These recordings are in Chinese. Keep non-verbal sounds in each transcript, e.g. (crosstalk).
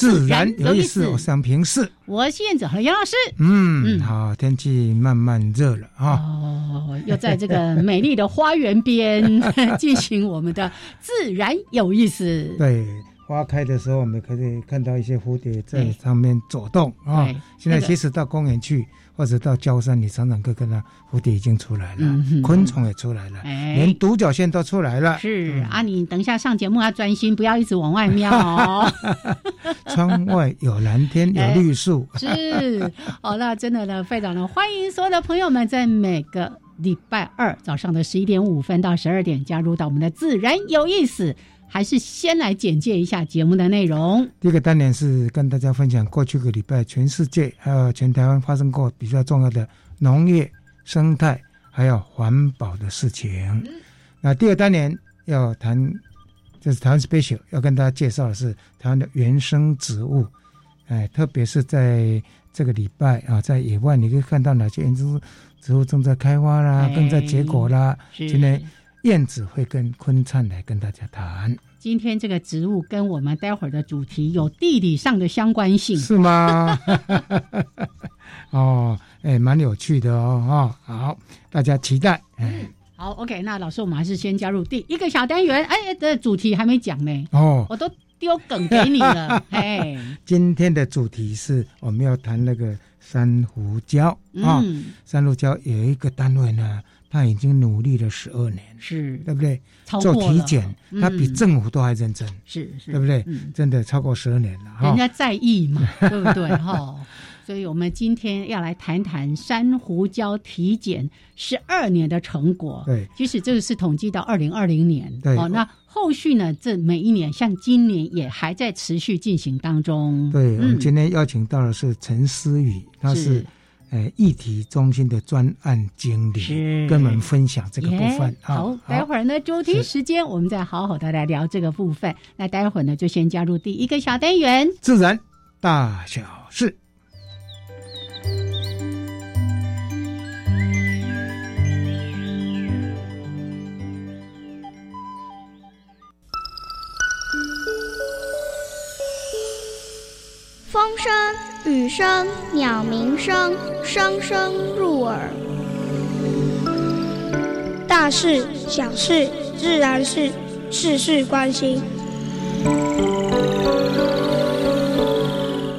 自然有意思，我想平视，我是燕子和杨老师。嗯，好，天气慢慢热了啊，哦，又在这个美丽的花园边 (laughs) 进行我们的自然有意思。(laughs) 对，花开的时候，我们可以看到一些蝴蝶在上面走动啊。现在其实到公园去。或者到郊山，你常常可看到蝴蝶已经出来了，昆虫也出来了，连独角仙都出来了。是啊，你等一下上节目要专心，不要一直往外瞄哦。(laughs) 窗外有蓝天，有绿树。(laughs) 是，好，那真的呢，非常的欢迎所有的朋友们在每个礼拜二早上的十一点五分到十二点加入到我们的自然有意思。还是先来简介一下节目的内容。第一个单元是跟大家分享过去个礼拜全世界还有全台湾发生过比较重要的农业、生态还有环保的事情。那第二单元要谈，就是台湾 special 要跟大家介绍的是台湾的原生植物。哎，特别是在这个礼拜啊，在野外你可以看到哪些原生植物正在开花啦，正在结果啦。今天。燕子会跟昆灿来跟大家谈。今天这个植物跟我们待会儿的主题有地理上的相关性，是吗？(laughs) 哦，哎，蛮有趣的哦，哈，好，大家期待。哎，好，OK，那老师，我们还是先加入第一个小单元。哎，的主题还没讲呢，哦，我都丢梗给你了。(laughs) 哎，今天的主题是我们要谈那个珊瑚礁啊，珊瑚礁有一个单位呢。他已经努力了十二年，是对不对？做体检，他比政府都还认真，是是，对不对？真的超过十二年了，人家在意嘛，(laughs) 对不对？哈，所以我们今天要来谈谈珊瑚礁体检十二年的成果。对，其实这个是统计到二零二零年，对。哦，那后续呢？这每一年，像今年也还在持续进行当中。对，我们今天邀请到的是陈思雨，他是。呃，议题中心的专案经理跟我们分享这个部分啊。好，待会儿呢，主题时间我们再好好的来聊这个部分。那待会儿呢，就先加入第一个小单元——自然大小事。风声。雨声、鸟鸣声，声声入耳。大事、小事、自然是，事事关心。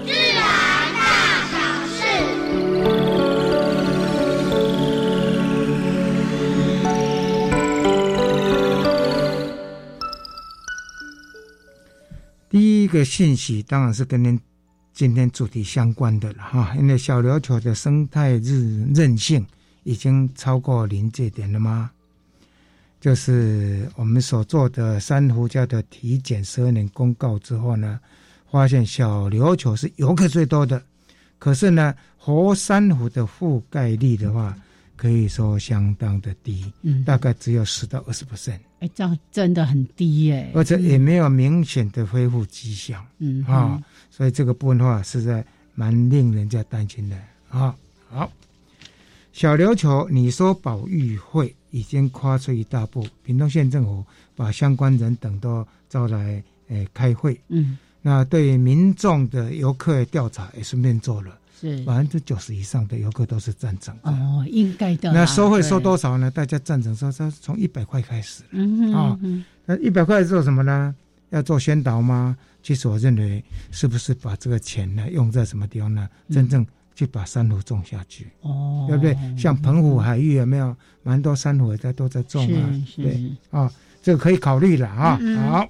自然大小事。第一个信息当然是跟您。今天主题相关的了哈，因为小琉球的生态日韧性已经超过临界点了吗？就是我们所做的珊瑚礁的体检十二年公告之后呢，发现小琉球是游客最多的，可是呢，活珊瑚的覆盖率的话，可以说相当的低，嗯，大概只有十到二十 percent。哎，这样真的很低耶，而且也没有明显的恢复迹象，嗯啊。所以这个部分的话，实在蛮令人家担心的啊。好，小琉球，你说保育会已经跨出一大步，屏东县政府把相关人等都招来，诶，开会。嗯，那对民众的游客调查也顺便做了，是百分之九十以上的游客都是赞成。哦，应该的。那收费收多少呢？大家赞成说说从一百块开始。嗯啊，那一百块做什么呢？要做宣导吗？其实我认为，是不是把这个钱呢用在什么地方呢？真正去把珊瑚种下去，哦，对不对？像澎湖海域有没有蛮多珊瑚在都在种啊？是对是，啊，这个可以考虑了啊。好，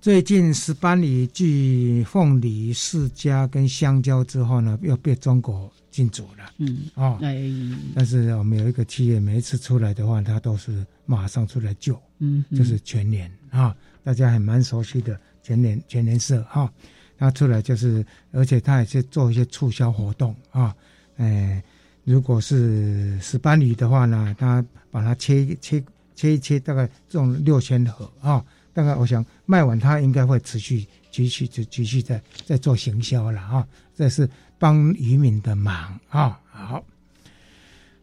最近石斑鱼继凤梨、释迦跟香蕉之后呢，又被中国禁止了嗯，啊。哎，但是我们有一个企业，每一次出来的话，它都是马上出来救，嗯，嗯就是全联啊，大家还蛮熟悉的全联全联社哈。他出来就是，而且他也是做一些促销活动啊。哎，如果是石斑鱼的话呢，他把它切切切一切，大概种六千盒啊。大概我想卖完，他应该会持续继续就继续在在做行销了啊。这是帮渔民的忙啊。好，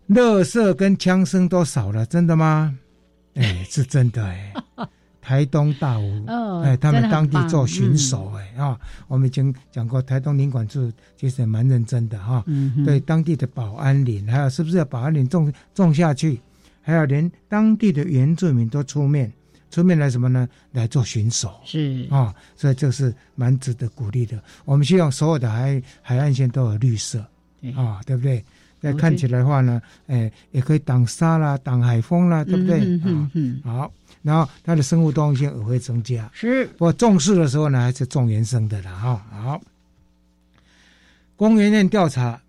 乐色跟枪声都少了，真的吗？哎，是真的哎。(laughs) 台东大武，哦哎，他们当地做巡守，哎啊、我们已经讲过，台东领管处其实也蛮认真的哈、嗯，对当地的保安林，还有是不是要保安林种种下去，还有连当地的原住民都出面，出面来什么呢？来做巡守是啊、所以这是蛮值得鼓励的。我们希望所有的海海岸线都有绿色对啊、对不对？那看起来的话呢，哎，也可以挡沙啦，挡海风啦，对不对？啊、嗯，好，然后它的生物多样性也会增加。是不过重视的时候呢，还是种原生的啦哈。好，公园院调查，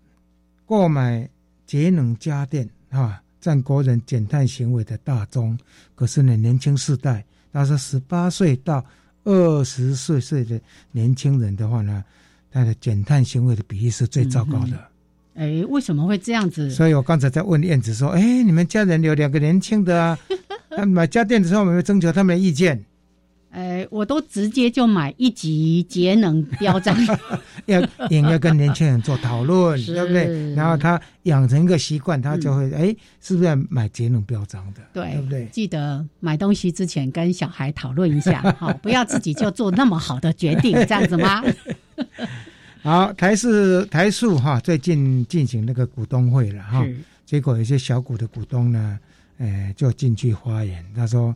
购买节能家电啊，占国人减碳行为的大宗。可是呢，年轻世代，他说十八岁到二十岁岁的年轻人的话呢，他的减碳行为的比例是最糟糕的。哎，为什么会这样子？所以我刚才在问燕子说：“哎，你们家人有两个年轻的啊，(laughs) 他买家电的时候有没有征求他们的意见？哎，我都直接就买一级节能标章，(laughs) 要也要跟年轻人做讨论，是对不对？然后他养成一个习惯，他就会哎、是不是要买节能标章的？对对不对？记得买东西之前跟小孩讨论一下，好，不要自己就做那么好的决定，这样子吗？(laughs) 好，台式台塑哈最近进行那个股东会了哈，结果有些小股的股东呢，呃，就进去发言，他说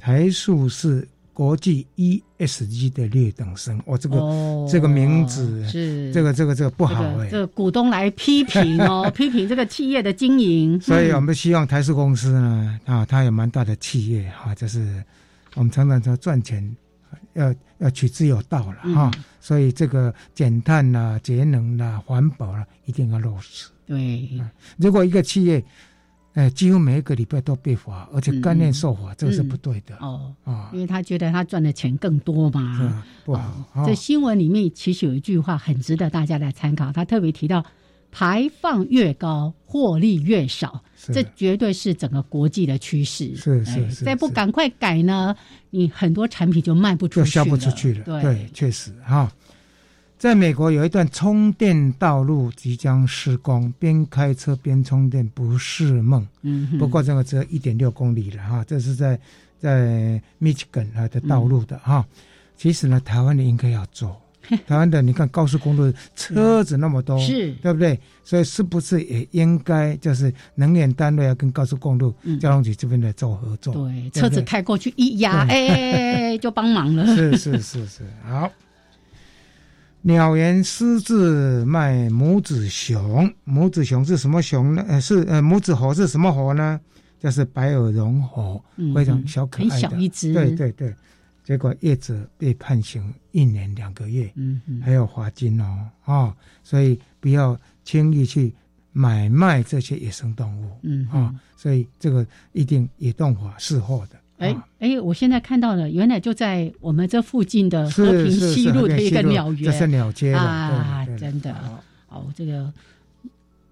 台塑是国际 ESG 的劣等生，我、这个、哦这个名字是。这个这个这个不好这个股东来批评哦，(laughs) 批评这个企业的经营，所以我嗯们希望台塑公司呢，啊，它有蛮大的企业哈、就是我们常常说赚钱要要取之有道了哈、嗯所以这个减碳啦、节能啦、环保啦，一定要落实。对如果一个企业，哎，几乎每一个礼拜都被罚，而且干练受罚，这个是不对的、哦，啊因，为他觉得他赚的钱更多嘛。吧不好。哦这新闻里面其实有一句话很值得大家来参考，他特别提到排放越高，获利越少，是这绝对是整个国际的趋势。是是哎是是再不赶快改呢，你很多产品就卖不出去就销不出去了。对，确实哈。在美国有一段充电道路即将施工，边开车边充电不是梦。嗯，不过这个只有一点六公里了哈，这是在在 Michigan 啊的道路的哈。其实呢，台湾的应该要做。(laughs) 台湾的你看高速公路车子那么多，是对不对？所以是不是也应该就是能源单位要跟高速公路嗯交通局这边来做合作？对，对车子开过去一压，哎，就帮忙了。(laughs) 是是是是，好。鸟人私自卖母子熊，母子熊是什么熊呢？呃，是呃母子猴是什么猴呢？就是白耳绒猴，嗯非常小可爱的，很小一只对对对，结果业者被判刑一年两个月，嗯嗯，还有罚金哦啊、所以不要轻易去买卖这些野生动物嗯啊、嗯所以这个一定野动法事后的。哎啊哎，我现在看到了，原来就在我们这附近的和平西路的一个鸟园，这是鸟街了啊真的哦，这个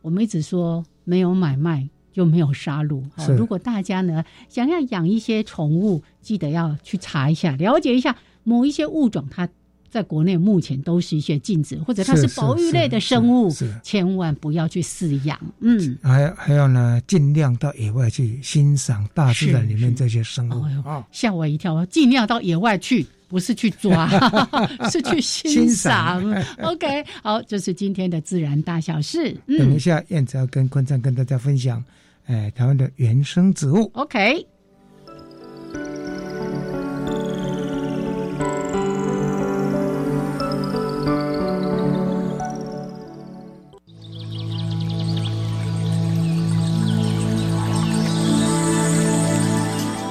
我们一直说没有买卖就没有杀戮。哦，如果大家呢想要养一些宠物，记得要去查一下，了解一下某一些物种它。在国内目前都是一些禁止，或者它是保育类的生物是是是，千万不要去饲养。嗯，还有还有呢，尽量到野外去欣赏大自然里面是这些生物。吓我一跳！尽量到野外去，不是去抓，(laughs) 是去欣欣赏赏。OK，好，这是今天的自然大小事。等一嗯下，燕子要跟坤灿跟大家分享，哎，他们的原生植物，ok。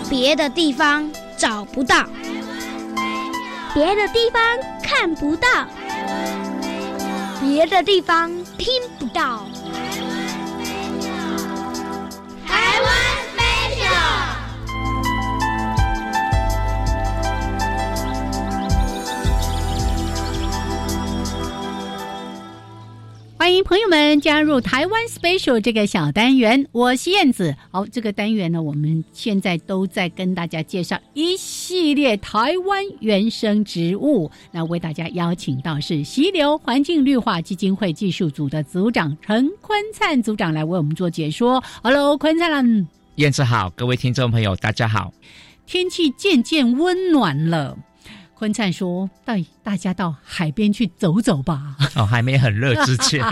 别的地方找不到，别的地方看不到，别的地方听不到。们加入台湾 Special 这个小单元，我是燕子。好，这个单元呢，我们现在都在跟大家介绍一系列台湾原生植物。那为大家邀请到是溪流环境绿化基金会技术组的组长陈坤灿组长来为我们做解说。Hello，坤灿，燕子好，各位听众朋友，大家好。天气渐渐温暖了。坤灿说：“带大家到海边去走走吧。”哦，还没很热之前，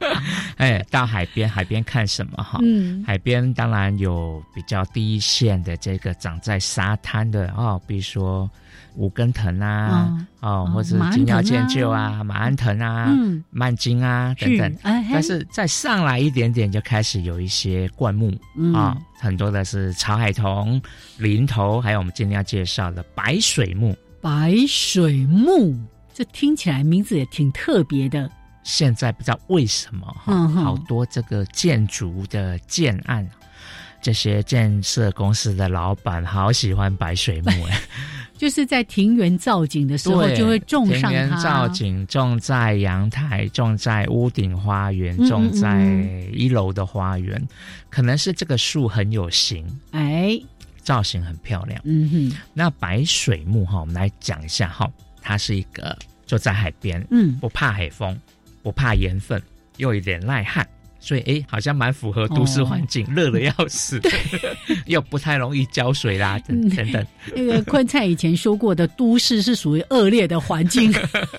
(laughs) 哎，到海边，海边看什么哈？嗯，海边当然有比较第一线的这个长在沙滩的哦，比如说五根藤啊，哦，或者金腰剑臼啊、马鞍藤啊、蔓荆啊等等。但是再上来一点点，就开始有一些灌木啊，很多的是草海桐、林头，还有我们今天要介绍的白水木。白水木，这听起来名字也挺特别的。现在不知道为什么哈，好多这个建筑的建案，这些建设公司的老板好喜欢白水木哎，(laughs) 就是在庭园造景的时候就会种上庭园造景，种在阳台，种在屋顶花园，种在一楼的花园，可能是这个树很有型。哎。造型很漂亮，嗯哼。那白水木哈，我们来讲一下哈，它是一个就在海边，嗯，不怕海风，不怕盐分，又有点耐旱，所以哎，好像蛮符合都市环境，热的要死，(laughs) 又不太容易浇水啦，等等等。那个昆菜以前说过的，都市是属于恶劣的环境。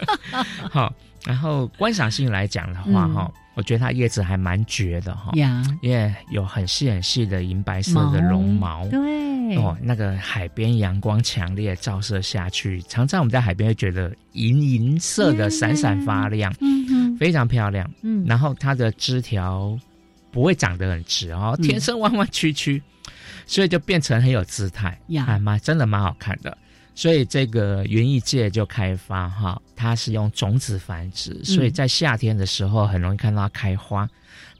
(laughs) 好，然后观赏性来讲的话哈。我觉得它叶子还蛮绝的哈，因为有很细很细的银白色的绒毛，对哦，那个海边阳光强烈照射下去，常常我们在海边会觉得银银色的闪闪发亮，嗯嗯，非常漂亮，嗯，然后它的枝条不会长得很直哦，天生弯弯曲曲，所以就变成很有姿态，还蛮真的蛮好看的。所以这个园艺界就开发哈，它是用种子繁殖，所以在夏天的时候很容易看到它开花，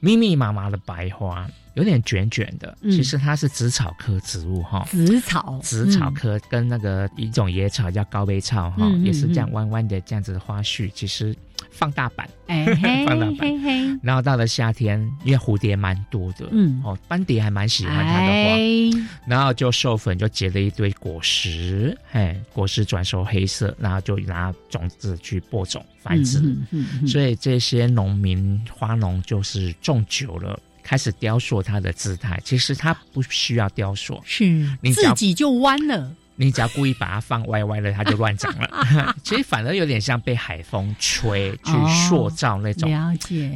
密密麻麻的白花，有点卷卷的。其实它是紫草科植物哈，紫草，紫草科跟那个一种野草叫高背草哈，也是这样弯弯的这样子的花絮，其实。放大版，哎，(laughs) 放大版。然后到了夏天，因为蝴蝶蛮多的，嗯，哦，斑蝶还蛮喜欢它的花，然后就授粉，就结了一堆果实，嘿，果实转熟黑色，然后就拿种子去播种繁殖。所以这些农民花农就是种久了，开始雕塑它的姿态。其实它不需要雕塑，是你自己就弯了。你只要故意把它放歪歪了，它就乱长了。其实反而有点像被海风吹去塑造那种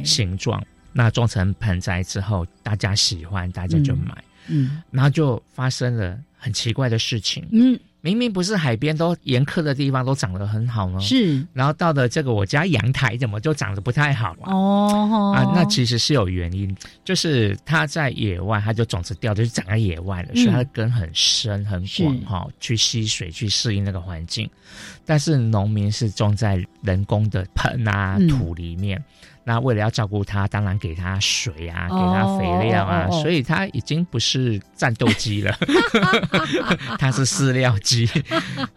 形状。那种成盆栽之后，大家喜欢，大家就买。嗯，然后就发生了很奇怪的事情。嗯。明明不是海边都严苛的地方都长得很好呢，是，然后到了这个我家阳台怎么就长得不太好了？哦，啊，那其实是有原因，就是它在野外，它就种子掉，就是长在野外了，所以它的根很深很广哈，去吸水去适应那个环境。但是农民是种在人工的盆啊土里面。那为了要照顾它，当然给它水啊，给它肥料啊，所以它已经不是战斗机了，(laughs) 它是饲料机，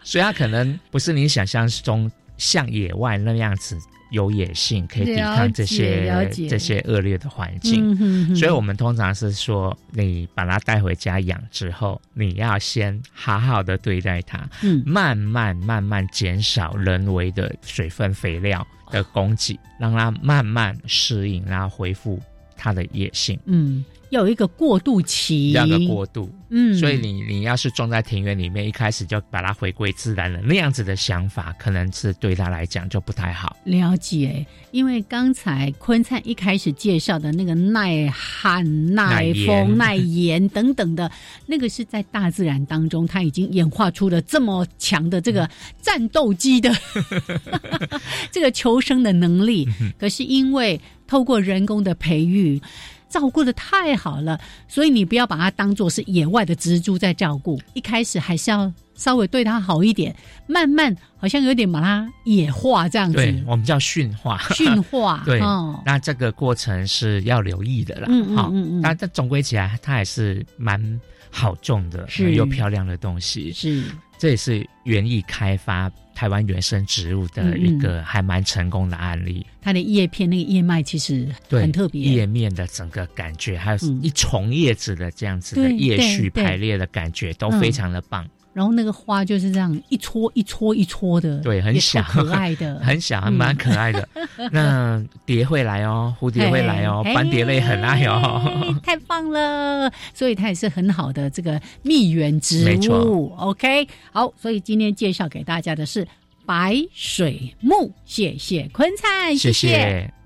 所以它可能不是你想象中像野外那样子。有野性，可以抵抗这些这些恶劣的环境，所以我们通常是说，你把它带回家养之后，你要先好好的对待它，慢慢慢慢减少人为的水分肥料的供给，让他慢慢适应，然后恢复他的野性。嗯。有一个过渡期，两个过渡，嗯，所以你你要是种在庭院里面，一开始就把它回归自然了，那样子的想法，可能是对他来讲就不太好。了解，因为刚才坤灿一开始介绍的那个耐旱、耐风、耐盐 (laughs) 等等的，那个是在大自然当中，它已经演化出了这么强的这个战斗机的 (laughs) 这个求生的能力。可是因为透过人工的培育。照顾的太好了，所以你不要把它当做是野外的蜘蛛在照顾。一开始还是要稍微对它好一点，慢慢好像有点把它野化这样子。对，我们叫驯化。驯化。(laughs) 对，那这个过程是要留意的啦。嗯嗯嗯嗯。但但总归起来，它还是蛮好种的，是又漂亮的东西。是。这也是园艺开发台湾原生植物的一个还蛮成功的案例。它的叶片那个叶脉其实很特别，叶面的整个感觉，还有一重叶子的这样子的叶序排列的感觉，都非常的棒。然后那个花就是这样一撮一撮一撮的，对，很小，可爱的，(laughs) 很小，还蛮可爱的。(laughs) 那蝶会来哦，蝴蝶会来哦，斑蝶类很爱哦，(laughs) 太棒了！所以它也是很好的这个蜜源植物。没错，OK，好，所以今天介绍给大家的是白水木，谢谢坤灿，谢谢。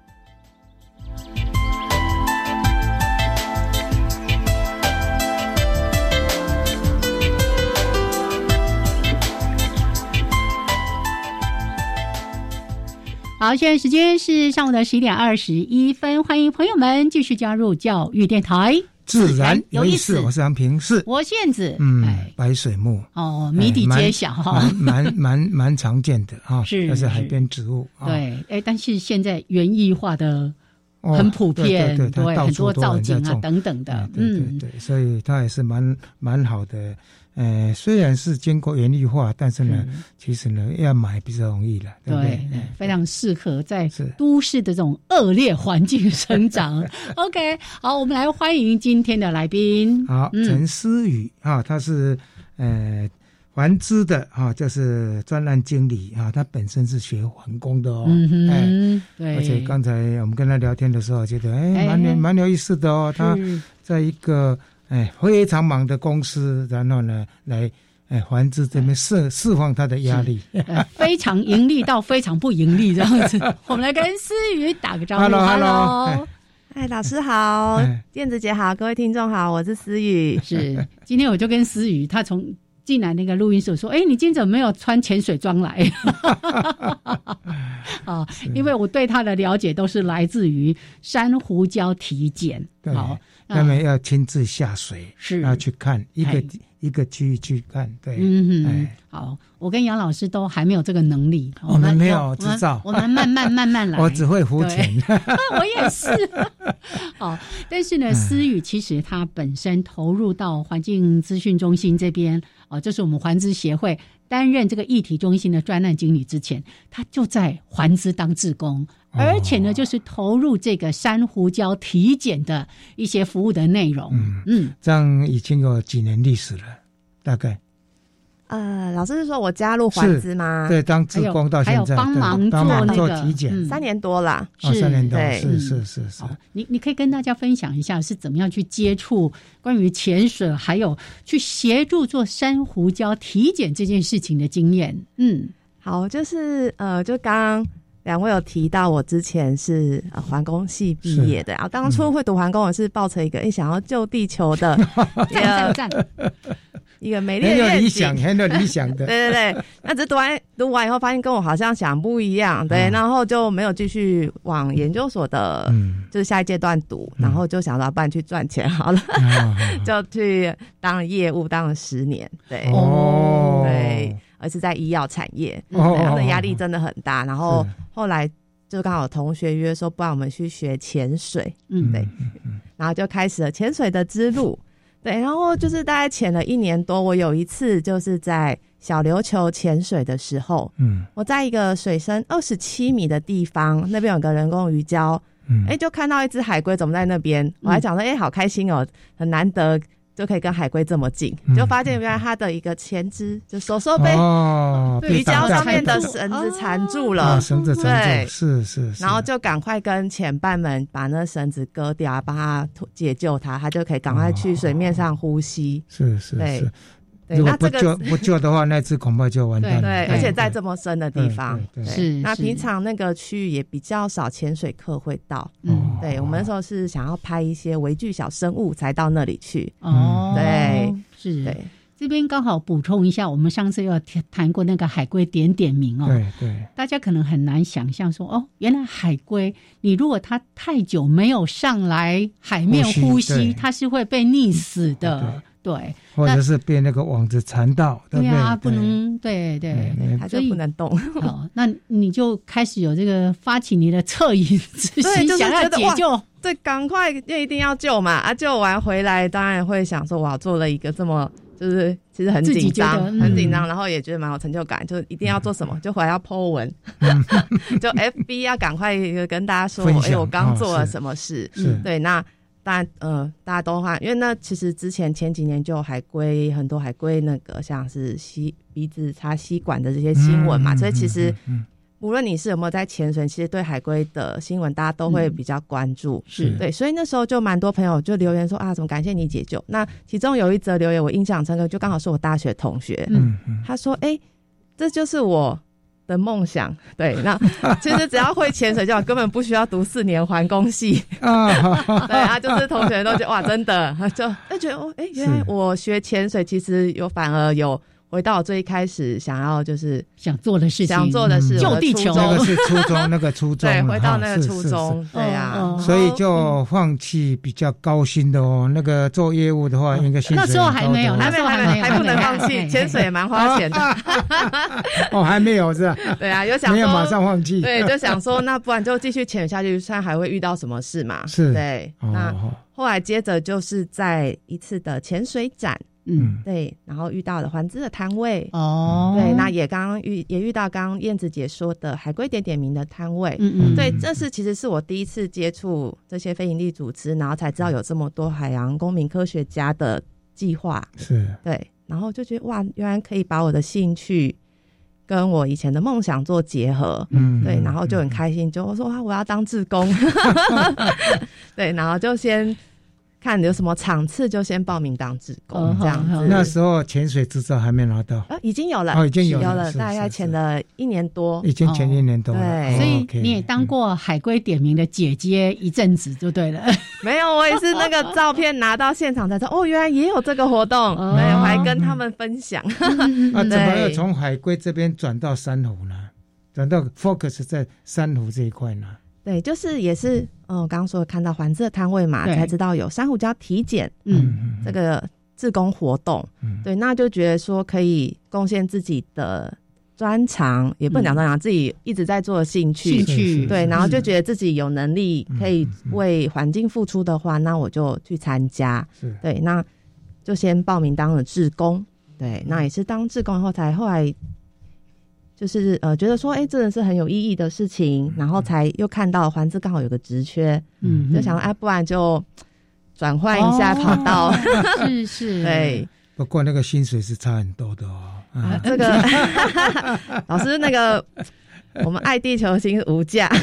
好，现在时间是上午的十一点二十一分，欢迎朋友们继续加入教育电台，自然有意思。我是杨平，是。我燕子，嗯，白水木。哦，谜底揭晓。哈，蛮蛮 (laughs) 蛮常见的哈，是，那是海边植物，对，哎，但是现在园艺化的很普遍，对，很多造景啊等等的，嗯，对，所以它也是蛮蛮好的。呃，虽然是经过园艺化，但是呢，其实呢，要买比较容易了，对不对？非常适合在都市的这种恶劣环境生长。OK，(laughs) 好，我们来欢迎今天的来宾。好，陈思雨啊，他是呃环资的啊，就是专栏经理啊，他本身是学环工的哦。嗯哎，对。而且刚才我们跟他聊天的时候，觉得哎，蛮蛮有意思的哦。他在一个。哎，非常忙的公司，然后呢，来哎，环资这边释释放他的压力，(laughs) 非常盈利到非常不盈利这样子。(laughs) 我们来跟思雨打个招呼，Hello，哎，老师好，燕子姐好，各位听众好，我是思雨。(laughs) 是，今天我就跟思雨，他从进来那个录音室说，哎，你今天怎么没有穿潜水装来？啊，因为我对他的了解都是来自于珊瑚礁体检，好。他们要亲自下水，是要去看一个一个区域去看，对。嗯嗯，好，我跟杨老师都还没有这个能力，我们没有执照，我们慢慢慢慢来。(laughs) 我只会浮潜，(laughs) 我也是。(laughs) 好，但是呢，思雨其实他本身投入到环境资讯中心这边，哦，这是我们环资协会。担任这个议题中心的专案经理之前，他就在环资当志工，而且呢，就是投入这个珊瑚礁体检的一些服务的内容。嗯嗯，这样已经有几年历史了，大概。呃，老师是说我加入环资吗？对，当志工到现在，帮忙帮忙做体检，三年多了，是三年多，是是是是。你你可以跟大家分享一下是怎么样去接触关于潜水，还有去协助做珊瑚礁体检这件事情的经验。嗯，好，就是呃，就刚刚两位有提到，我之前是环工系毕业的，然后当初会读环工，我是抱着一个诶想要救地球的 (laughs) 赞赞。(laughs) 一个美丽的愿景，很有理想的。(laughs) 对对对，那这读完读完以后，发现跟我好像想不一样，对，然后就没有继续往研究所的，就是下一阶段读，然后就想到不然去赚钱好了，就去当业务，当了十年，对，哦，对，而是在医药产业，然后的压力真的很大，然后后来就刚好同学约说，不然我们去学潜水，嗯，对，然后就开始了潜水的之路。对，然后就是大概潜了一年多，我有一次就是在小琉球潜水的时候，嗯，我在一个水深二十七米的地方，那边有个人工鱼礁，嗯，哎，就看到一只海龟怎么在那边，我还讲说，哎，好开心哦，很难得。就可以跟海龟这么近，就发现原来它的一个前肢就手手被鱼胶上面的绳子缠住了，绳子缠住，是是，然后就赶快跟前伴们把那绳子割掉，帮它解救它，它就可以赶快去水面上呼吸，是是是。如果不救不救的话，那只恐怕就完蛋了。对，而且在这么深的地方，是那平常那个区域也比较少潜水客会到。嗯，对我们那时候是想要拍一些微距小生物才到那里去。哦，对，是，对。这边刚好补充一下，我们上次有谈过那个海龟点点名哦。对对，大家可能很难想象说，哦，原来海龟，你如果它太久没有上来海面呼吸，它是会被溺死的。对，或者是被那个网子缠到，对不对？不能，对对，所以不能动。(laughs) 哦，那你就开始有这个发起你的恻隐之心，想要解救，对，赶快就一定要救嘛！啊，救完回来，当然会想说，哇，做了一个这么，就是其实很紧张，很紧张，然后也觉得蛮有成就感，就一定要做什么，就回来要 po 文，(laughs) 就 FB 要赶快跟大家说，哎，我刚做了什么事，对，那。当然，呃，大家都看，因为那其实之前前几年就海龟很多海龟那个像是吸鼻子插吸管的这些新闻嘛，所以其实无论你是有没有在潜水，其实对海龟的新闻大家都会比较关注，是对，所以那时候就蛮多朋友就留言说啊，怎么感谢你解救？那其中有一则留言我印象深刻，就刚好是我大学同学，嗯，他说，哎，这就是我。的梦想，对，那 (laughs) 其实只要会潜水就好，根本不需要读四年环工系啊。(laughs) 对啊，就是同学都觉得哇，真的，就就觉得哦，哎，原来我学潜水其实有反而有。回到最一开始想要就是想做的事情，想做的事救地球，那个是初衷，(laughs) 那个初衷。对，回到那个初衷，对啊。所以就放弃比较高薪的哦。那个做业务的话，应该那时候还没有，还没有，还没有，还不能放弃。潜水也蛮花钱的。(laughs) 哦，还没有是吧？对啊，有想没有马上放弃？对，就想说那不然就继续潜下去，看还会遇到什么事嘛？是，对。那后来接着就是在一次的潜水展。嗯，对，然后遇到了环资的摊位。哦，对，那也刚刚遇也遇到刚刚燕子姐说的海龟点点名的摊位，嗯嗯，对，这是其实是我第一次接触这些非营利组织，然后才知道有这么多海洋公民科学家的计划，是。对，然后就觉得哇，原来可以把我的兴趣跟我以前的梦想做结合，嗯，对，然后就很开心，就我说啊，我要当志工，(laughs) 对，然后就先。看有什么场次就先报名当志工这样子。那时候潜水执照还没拿到啊，已经有了，哦，已经有了，大概潜了一年多，已经潜一年多了。对，所以你也当过海龟点名的姐姐一阵子就对了。(laughs) 没有，我也是那个照片拿到现场才知道，哦，原来也有这个活动，对，我还跟他们分享。那 (laughs) 怎么又从海龟这边转到珊瑚呢？转到 focus 在珊瑚这一块呢？对，就是也是，嗯，我刚刚说看到环的摊位嘛，才知道有珊瑚礁体检，嗯，这个自工活动，对，那就觉得说可以贡献自己的专长，也不能讲专长，自己一直在做的兴趣，兴趣，对，然后就觉得自己有能力可以为环境付出的话，那我就去参加，对，那就先报名当了志工，对，那也是当志工后才后来。就是呃，觉得说，哎，真的是很有意义的事情，然后才又看到环志刚好有个职缺，嗯，就想，哎，不然就转换一下跑道，(laughs) (laughs) 是是，对。不过那个薪水是差很多的哦。啊，这个 (laughs) 老师那个。(laughs) 我们爱地球心无价，(laughs)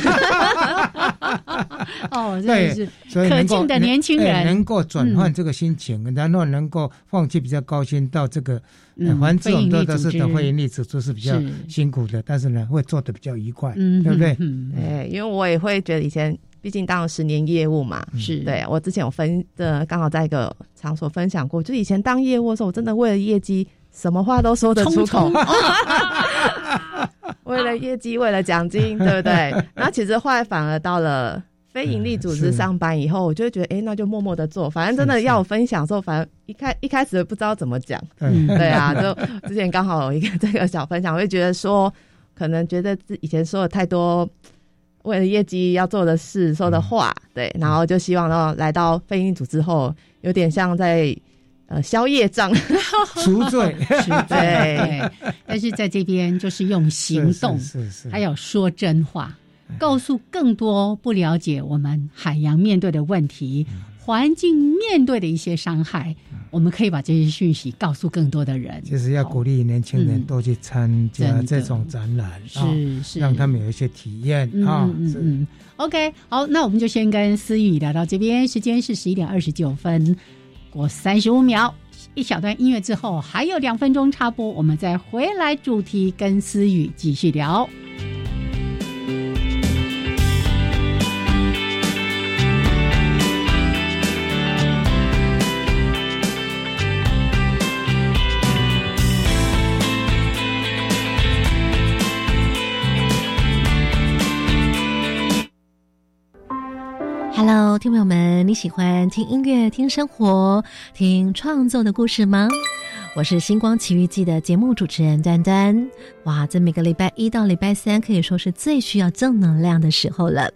哦，对，是可敬的年轻人。能够转换这个心情，然后能够放弃比较高薪到这个，反正这种都都是的会盈利指数是比较辛苦的，但是呢会做的比较愉快，对不对？对，因为我也会觉得以前毕竟当了十年业务嘛，是。对我之前有分的刚好在一个场所分享过，就以前当业务的时候，我真的为了业绩什么话都说得出口。(laughs) 为了业绩，为了奖金，(laughs) 对不对？然后其实后来反而到了非营利组织上班以后，我就会觉得，哎，那就默默的做。反正真的要我分享的时候，反正一开一开始不知道怎么讲，对啊，就之前刚好有一个这个小分享，我就觉得说，可能觉得自以前说了太多为了业绩要做的事、说的话，对，然后就希望到来到非营利组织后，有点像在。呃，宵夜账，(laughs) 赎罪，(laughs) (laughs) 对。但是在这边就是用行动，是是，还有说真话，告诉更多不了解我们海洋面对的问题、环境面对的一些伤害，我们可以把这些讯息告诉更多的人。就是要鼓励年轻人多去参加这种展览，是是，让他们有一些体验啊。嗯嗯。OK，好，那我们就先跟思雨聊到这边，时间是十一点二十九分。过三十五秒，一小段音乐之后，还有两分钟插播，我们再回来主题跟思雨继续聊。Hello，听朋友们，你喜欢听音乐、听生活、听创作的故事吗？我是星光奇遇记的节目主持人端端。哇，在每个礼拜一到礼拜三，可以说是最需要正能量的时候了。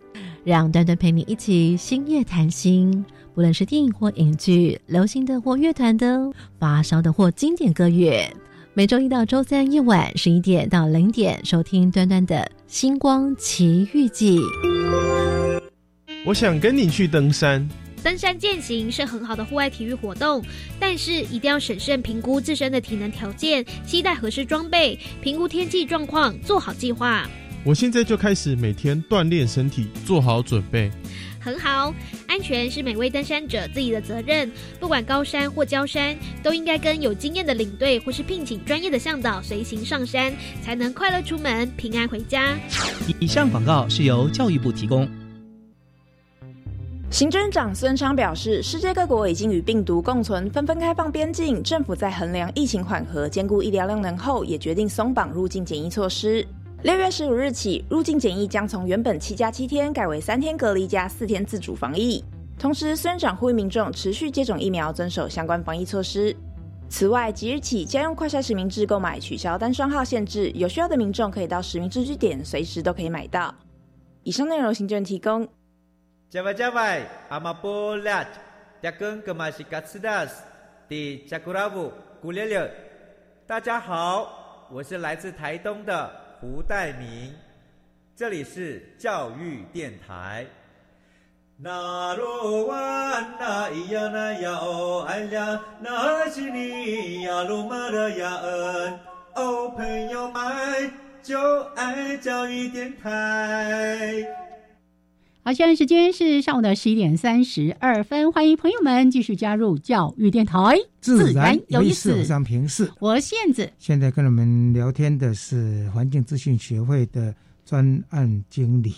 让端端陪你一起星夜谈心，不论是电影或影剧、流行的或乐团的、发烧的或经典歌乐。每周一到周三夜晚十一点到零点，收听端端的星光奇遇记。我想跟你去登山。登山健行是很好的户外体育活动，但是一定要审慎评估自身的体能条件，携带合适装备，评估天气状况，做好计划。我现在就开始每天锻炼身体，做好准备。很好，安全是每位登山者自己的责任。不管高山或郊山，都应该跟有经验的领队或是聘请专业的向导随行上山，才能快乐出门，平安回家。以上广告是由教育部提供。行政长孙昌表示，世界各国已经与病毒共存，纷纷开放边境。政府在衡量疫情缓和、兼顾医疗量能后，也决定松绑入境检疫措施。六月十五日起，入境检疫将从原本七加七天改为三天隔离加四天自主防疫。同时，孙长呼吁民众持续接种疫苗，遵守相关防疫措施。此外，即日起，家用快筛实名制购买取消单双号限制，有需要的民众可以到实名制据点，随时都可以买到。以上内容，行政提供。加外加外，阿玛波拉，扎根格玛西卡斯达斯，迪加古拉布古列列。大家好，我是来自台东的胡代明，这里是教育电台。那罗哇那咿呀那呀哦哎呀，那是你呀鲁玛的呀恩哦，朋友们就爱教育电台。好，现在时间是上午的十一点三十二分，欢迎朋友们继续加入教育电台，自然有意思。上平视，我燕子。现在跟我们聊天的是环境资讯学会的专案经理，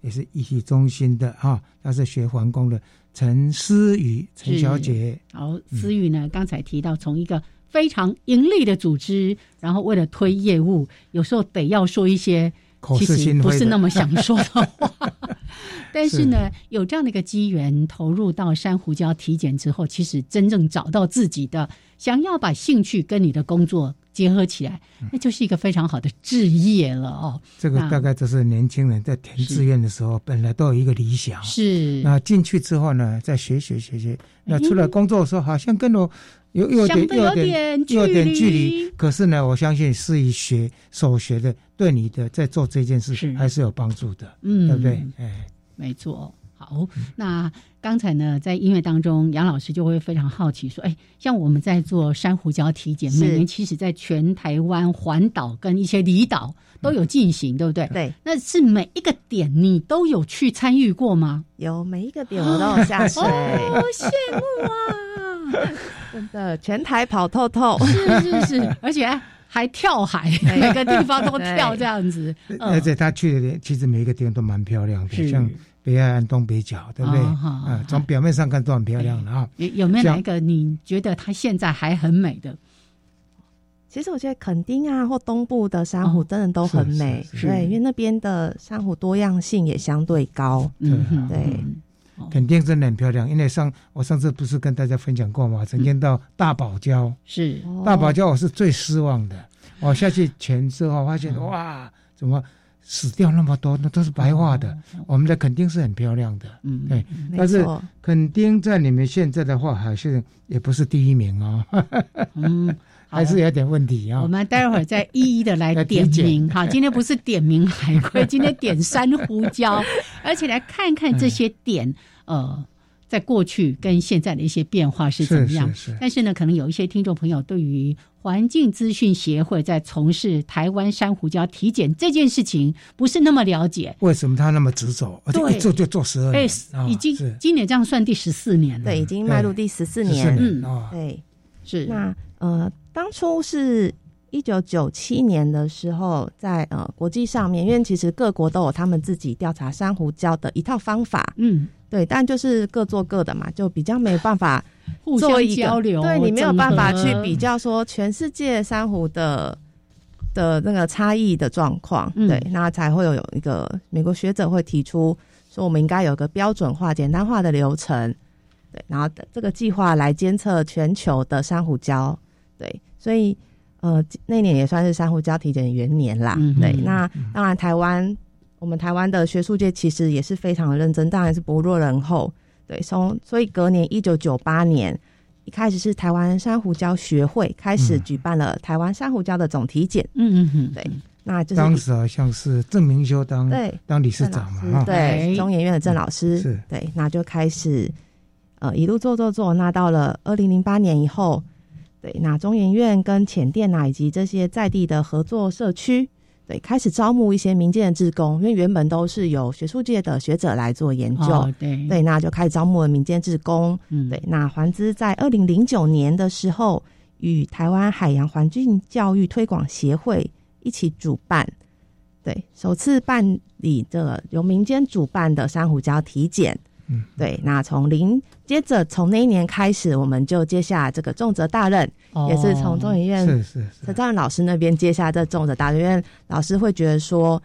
也是一体中心的哈，他是学环工的陈思雨陈小姐。好，思雨呢，刚才提到从一个非常盈利的组织，然后为了推业务，有时候得要说一些。其实不是那么想说的话，(laughs) 但是呢，有这样的一个机缘，投入到珊瑚礁体检之后，其实真正找到自己的，想要把兴趣跟你的工作结合起来，那就是一个非常好的置业了哦。这个大概就是年轻人在填志愿的时候，本来都有一个理想，是。那进去之后呢，再学学学学，那出来工作的时候，好像跟我。有有点有点有点距离，可是呢，我相信是以学所学的，对你的在做这件事还是有帮助的，嗯，对不对？哎，没错。好，那刚才呢，在音乐当中，杨老师就会非常好奇说：“哎，像我们在做珊瑚礁体检，每年其实在全台湾环岛跟一些离岛都有进行，对不对？对，那是每一个点你都有去参与过吗？有，每一个点我都有下水，好 (laughs) 羡慕啊！(laughs) 真的，全台跑透透，是是是，而且还跳海，每个地方都跳这样子。而且他去的其实每一个地方都蛮漂亮的，像北海岸东北角，对不对？啊，从表面上看都很漂亮的啊。有有没有哪一个你觉得它现在还很美的？其实我觉得垦丁啊，或东部的珊瑚真的都很美，对，因为那边的珊瑚多样性也相对高。嗯，对。肯定真的很漂亮，因为上我上次不是跟大家分享过吗？曾经到大堡礁，是大堡礁，我是最失望的。我下去潜之后发现，哇，怎么死掉那么多？那都是白化的。我们的肯定是很漂亮的，嗯，对。但是肯定在你们现在的话，好像也不是第一名哦。嗯。(laughs) 还是有点问题啊！我们待会儿再一一的来点名哈。今天不是点名海龟，(laughs) 今天点珊瑚礁，而且来看看这些点呃，在过去跟现在的一些变化是怎么样。但是呢，可能有一些听众朋友对于环境资讯协会在从事台湾珊瑚礁体检这件事情不是那么了解。为什么他那么执着？对，做就做十二年，已经今年这样算第十四年了。对，已经迈入第十四年。嗯，对，是那呃。当初是一九九七年的时候，在呃国际上面，因为其实各国都有他们自己调查珊瑚礁的一套方法，嗯，对，但就是各做各的嘛，就比较没有办法互相交流，对你没有办法去比较说全世界珊瑚的的那个差异的状况，对，那才会有有一个美国学者会提出。说我们应该有个标准化、简单化的流程，对，然后这个计划来监测全球的珊瑚礁，对，所以呃，那年也算是珊瑚礁体检元年啦，对。那当然，台湾我们台湾的学术界其实也是非常的认真，当然是不弱人后，对。从所以隔年一九九八年。一开始是台湾珊瑚礁学会开始举办了台湾珊瑚礁的总体检，嗯嗯嗯，对，那就是当时好像是郑明修当对当理事长嘛，对，中研院的郑老师是，对，那就开始呃一路做做做，那到了二零零八年以后，对，那中研院跟浅店啊以及这些在地的合作社区。对，开始招募一些民间的志工，因为原本都是由学术界的学者来做研究，对对，那就开始招募了民间志工。嗯，对，那环资在二零零九年的时候，与台湾海洋环境教育推广协会一起主办，对，首次办理这由民间主办的珊瑚礁体检。嗯，对，那从零接着从那一年开始，我们就接下这个重责大任，也是从中研院是是陈兆老师那边接下这重责大任，因为老师会觉得说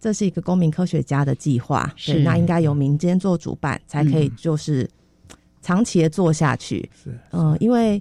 这是一个公民科学家的计划，对，那应该由民间做主办，才可以就是长期的做下去。是，嗯，因为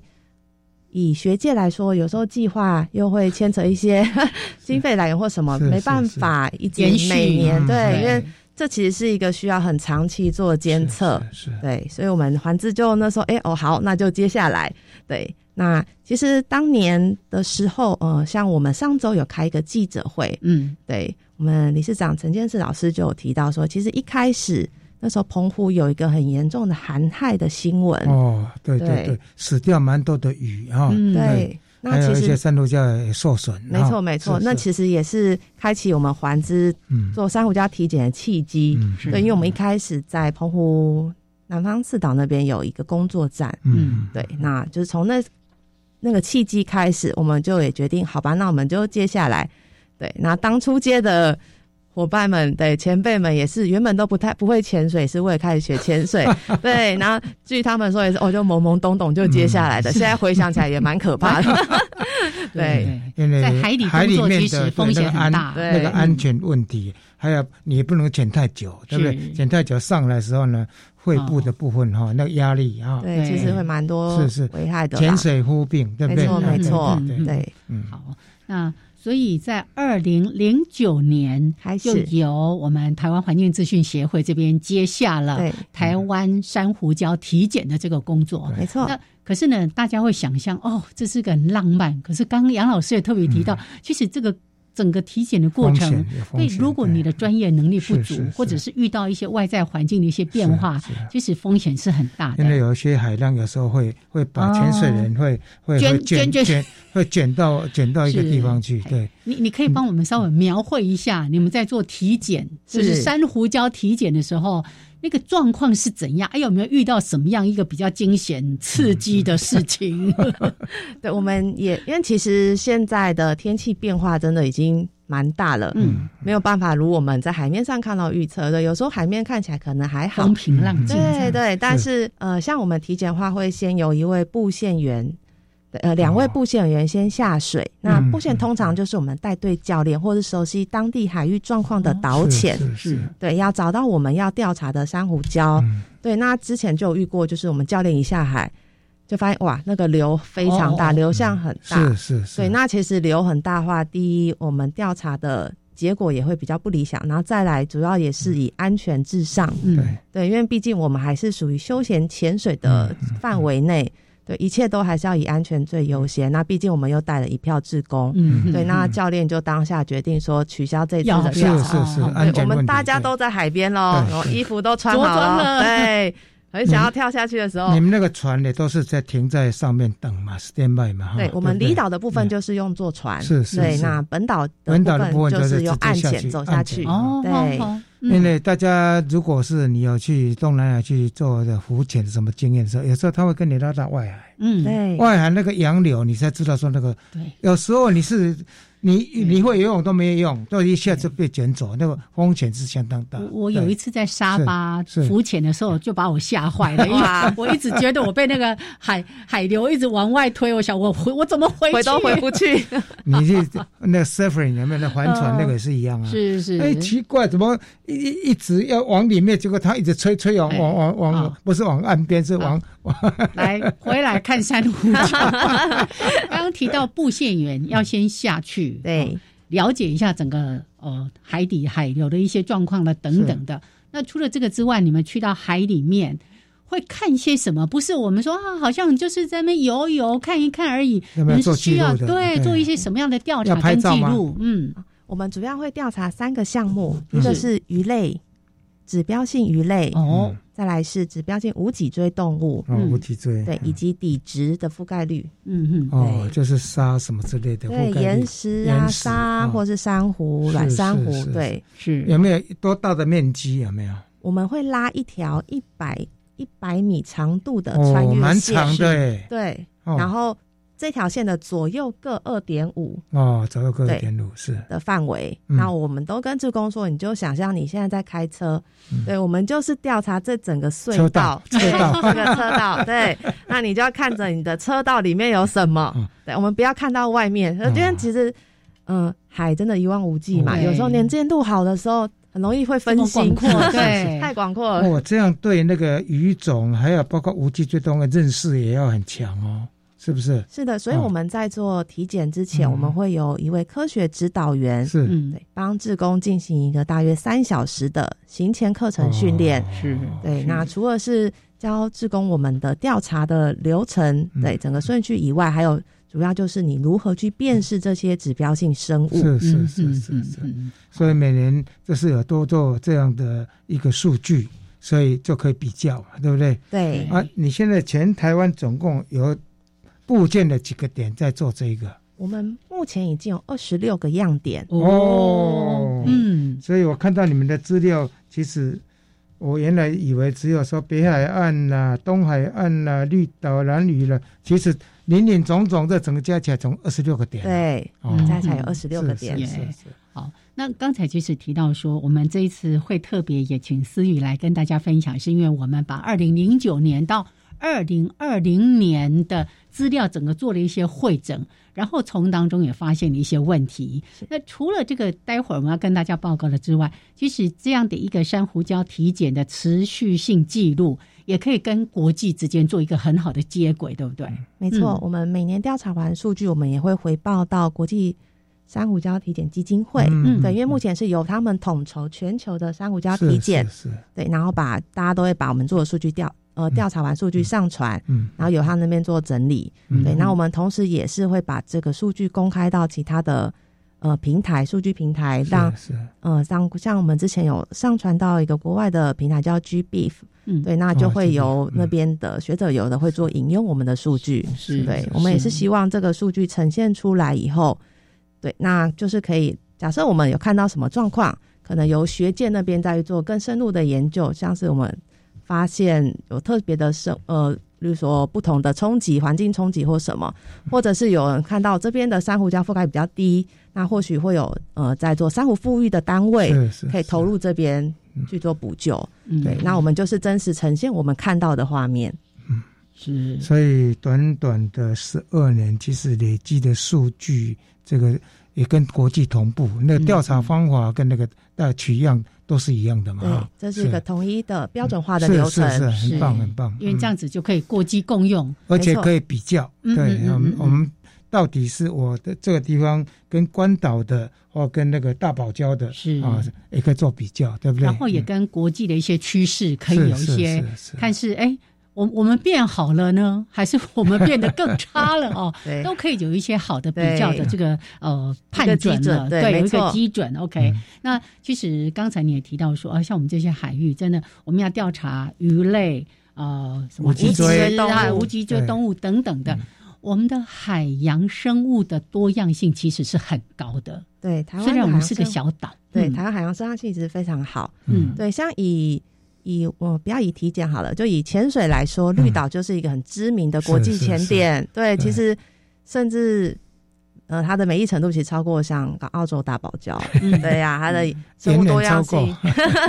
以学界来说，有时候计划又会牵扯一些 (laughs) 经费来源或什么，没办法一直每年对，因为。这其实是一个需要很长期做监测，是对，所以我们环志就那时候，哎哦好，那就接下来，对，那其实当年的时候，呃，像我们上周有开一个记者会，嗯，对我们理事长陈建世老师就有提到说，其实一开始那时候澎湖有一个很严重的寒害的新闻，哦，对对对，死掉蛮多的鱼啊，对。那其实珊瑚礁也受损，没错没错。那其实也是开启我们环资做珊瑚礁体检的契机。对，因为我们一开始在澎湖南方四岛那边有一个工作站，嗯，对，那就是从那那个契机开始，我们就也决定，好吧，那我们就接下来，对，那当初接的。伙伴们，对前辈们也是原本都不太不会潜水，是为了开始学潜水。(laughs) 对，然后据他们说也是，哦，就懵懵懂懂就接下来的。现在回想起来也蛮可怕的。(laughs) 对，因为在海里海里面的风险很大，那个安全问题，还有你不能潜太久，对不对？潜太久上来的时候呢，肺部的部分哈，那个压力啊，对，其实会蛮多是是危害的。潜水忽病，对不对？没错，没错，对，嗯，好，那。所以在二零零九年，就由我们台湾环境资讯协会这边接下了台湾珊瑚礁体检的这个工作。没错。那可是呢，大家会想象，哦，这是个很浪漫。可是刚刚杨老师也特别提到，其实这个。整个体检的过程，对，如果你的专业能力不足，或者是遇到一些外在环境的一些变化，其实风险是很大的。因为有一些海浪，有时候会会把潜水人会会卷卷卷，会卷 (laughs) 到卷到一个地方去。对，你你可以帮我们稍微描绘一下，你们在做体检，就是珊瑚礁体检的时候。那个状况是怎样？哎，有没有遇到什么样一个比较惊险、刺激的事情？(laughs) (laughs) 对，我们也因为其实现在的天气变化真的已经蛮大了，嗯，没有办法如我们在海面上看到预测的。有时候海面看起来可能还好，风平浪静，对对。但是呃，像我们体检的话，会先有一位布线员。呃，两位布线员先下水。那布线通常就是我们带队教练，或者熟悉当地海域状况的导潜。是，对，要找到我们要调查的珊瑚礁。对，那之前就有遇过，就是我们教练一下海，就发现哇，那个流非常大，流向很大。是是是。对，那其实流很大的话，第一，我们调查的结果也会比较不理想。然后再来，主要也是以安全至上。对对，因为毕竟我们还是属于休闲潜水的范围内。对，一切都还是要以安全最优先。那毕竟我们又带了一票志工，对，那教练就当下决定说取消这次的调查。是是是，我们大家都在海边喽，衣服都穿好了，对，(laughs) 很想要跳下去的时候，你们那个船也都是在停在上面等嘛，stand by 嘛。对，我们离岛的部分就是用坐船，是是。对，那本岛本岛的部分就是用岸潜走下去。哦，对。因为大家如果是你有去东南亚去做的浮潜什么经验的时候，有时候他会跟你拉到外海，嗯，对，外海那个洋流，你才知道说那个，对，有时候你是你你会游泳都没有用，都一下子被卷走，那个风险是相当大。我有一次在沙巴浮潜的时候，就把我吓坏了，因为我一直觉得我被那个海海流一直往外推，我想我回我怎么回回都回不去。(laughs) 你是那个 surfing 有没有那帆船那个也是一样啊？是是。哎，奇怪，怎么一一直要往里面，结果它一直吹吹往往往往，不是往岸边，是往往 (laughs) 来回来看珊瑚礁。(laughs) 刚刚提到布线员要先下去。对，了解一下整个呃海底海流的一些状况了等等的。那除了这个之外，你们去到海里面会看些什么？不是我们说啊，好像就是在那游游看一看而已。你们需要对做一些什么样的调查跟记录？嗯，我们主要会调查三个项目，一个是鱼类。指标性鱼类哦，再来是指标性无脊椎动物哦，无脊椎。对，以及底质的覆盖率，嗯哼，哦，就是沙什么之类的，对，岩石啊，沙或是珊瑚、软珊瑚，对，是。有没有多大的面积？有没有？我们会拉一条一百一百米长度的穿越线，蛮长的，对，然后。这条线的左右各二点五哦，左右各二点五是。的范围。那我们都跟志工说，你就想象你现在在开车，对，我们就是调查这整个隧道，车道这 (laughs) 个车道，对，那你就要看着你的车道里面有什么。对，我们不要看到外面，今天其实，嗯，海真的一望无际嘛，有时候连见度好的时候，很容易会分心，对，(laughs) 太广阔了。哦，这样对那个鱼种还有包括无脊椎动的认识也要很强哦。是不是？是的，所以我们在做体检之前，我们会有一位科学指导员，是，对，帮志工进行一个大约三小时的行前课程训练。是，对。那除了是教志工我们的调查的流程，对整个顺序以外，还有主要就是你如何去辨识这些指标性生物。是是是是是。所以每年就是有多做这样的一个数据，所以就可以比较，对不对？对。啊，你现在全台湾总共有。部件的几个点在做这个，我们目前已经有二十六个样点。哦，嗯，所以我看到你们的资料，其实我原来以为只有说北海岸啦、东海岸啦、绿岛、蓝屿了，其实林林总总这整个加起来从二十六个点，对，加起来有二十六个点。是是是。好，那刚才就是提到说，我们这一次会特别也请思雨来跟大家分享，是因为我们把二零零九年到二零二零年的资料整个做了一些会诊，然后从当中也发现了一些问题。那除了这个，待会儿我们要跟大家报告的之外，其实这样的一个珊瑚礁体检的持续性记录，也可以跟国际之间做一个很好的接轨，对不对？没错，我们每年调查完数据，我们也会回报到国际珊瑚礁体检基金会。嗯，对，因为目前是由他们统筹全球的珊瑚礁体检，是对，然后把大家都会把我们做的数据调。呃，调查完数据上传，嗯，然后由他那边做整理，对，那我们同时也是会把这个数据公开到其他的呃平台，数据平台，让呃像像我们之前有上传到一个国外的平台叫 GBeef，嗯，对，那就会由那边的学者有的会做引用我们的数据，是对，我们也是。希望这个数据呈现出来以后，对，那就是可以假设我们有看到什么状况，可能由学界那边再去做更深入的研究，像是我们。发现有特别的生呃，比如说不同的冲击、环境冲击或什么，或者是有人看到这边的珊瑚礁覆盖比较低，那或许会有呃在做珊瑚富裕的单位可以投入这边去做补救。对，那我们就是真实呈现我们看到的画面。嗯，是。所以短短的十二年，其实累积的数据，这个也跟国际同步，那个调查方法跟那个呃取样。都是一样的嘛？对，这是一个统一的标准化的流程，是是很棒很棒。因为这样子就可以过机共用，而且可以比较。对，我们到底是我的这个地方跟关岛的，或跟那个大堡礁的，是啊，也可以做比较，对不对？然后也跟国际的一些趋势可以有一些看是哎。我我们变好了呢，还是我们变得更差了 (laughs) 哦？都可以有一些好的比较的这个呃判准了，对，有一个基准。OK，那其实刚才你也提到说啊，像我们这些海域，真的我们要调查鱼类呃，什么无脊椎啊、无脊椎动物等等的，我们的海洋生物的多样性其实是很高的。对，台湾虽然我们是个小岛，对，台湾海洋生态其实非常好。嗯，对，像以。以我不要以体检好了，就以潜水来说，绿岛就是一个很知名的国际潜点。对，其实甚至呃，它的美丽程度其实超过像澳洲大堡礁，对呀，它的生物多样性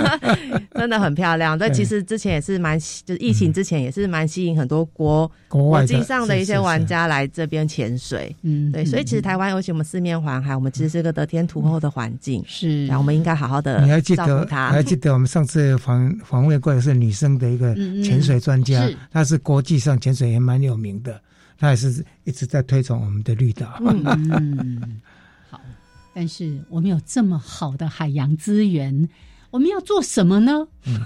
(laughs) 真的很漂亮。对，其实之前也是蛮，就是疫情之前也是蛮吸引很多国国际上的一些玩家来这边潜水。嗯，对，所以其实台湾尤其我们四面环海，我们其实是个得天独厚的环境，是，然后我们应该好好的。你还记得？还记得我们上次访访问过的是女生的一个潜水专家，她是国际上潜水也蛮有名的。他也是一直在推崇我们的绿岛。嗯，好，但是我们有这么好的海洋资源，我们要做什么呢？嗯，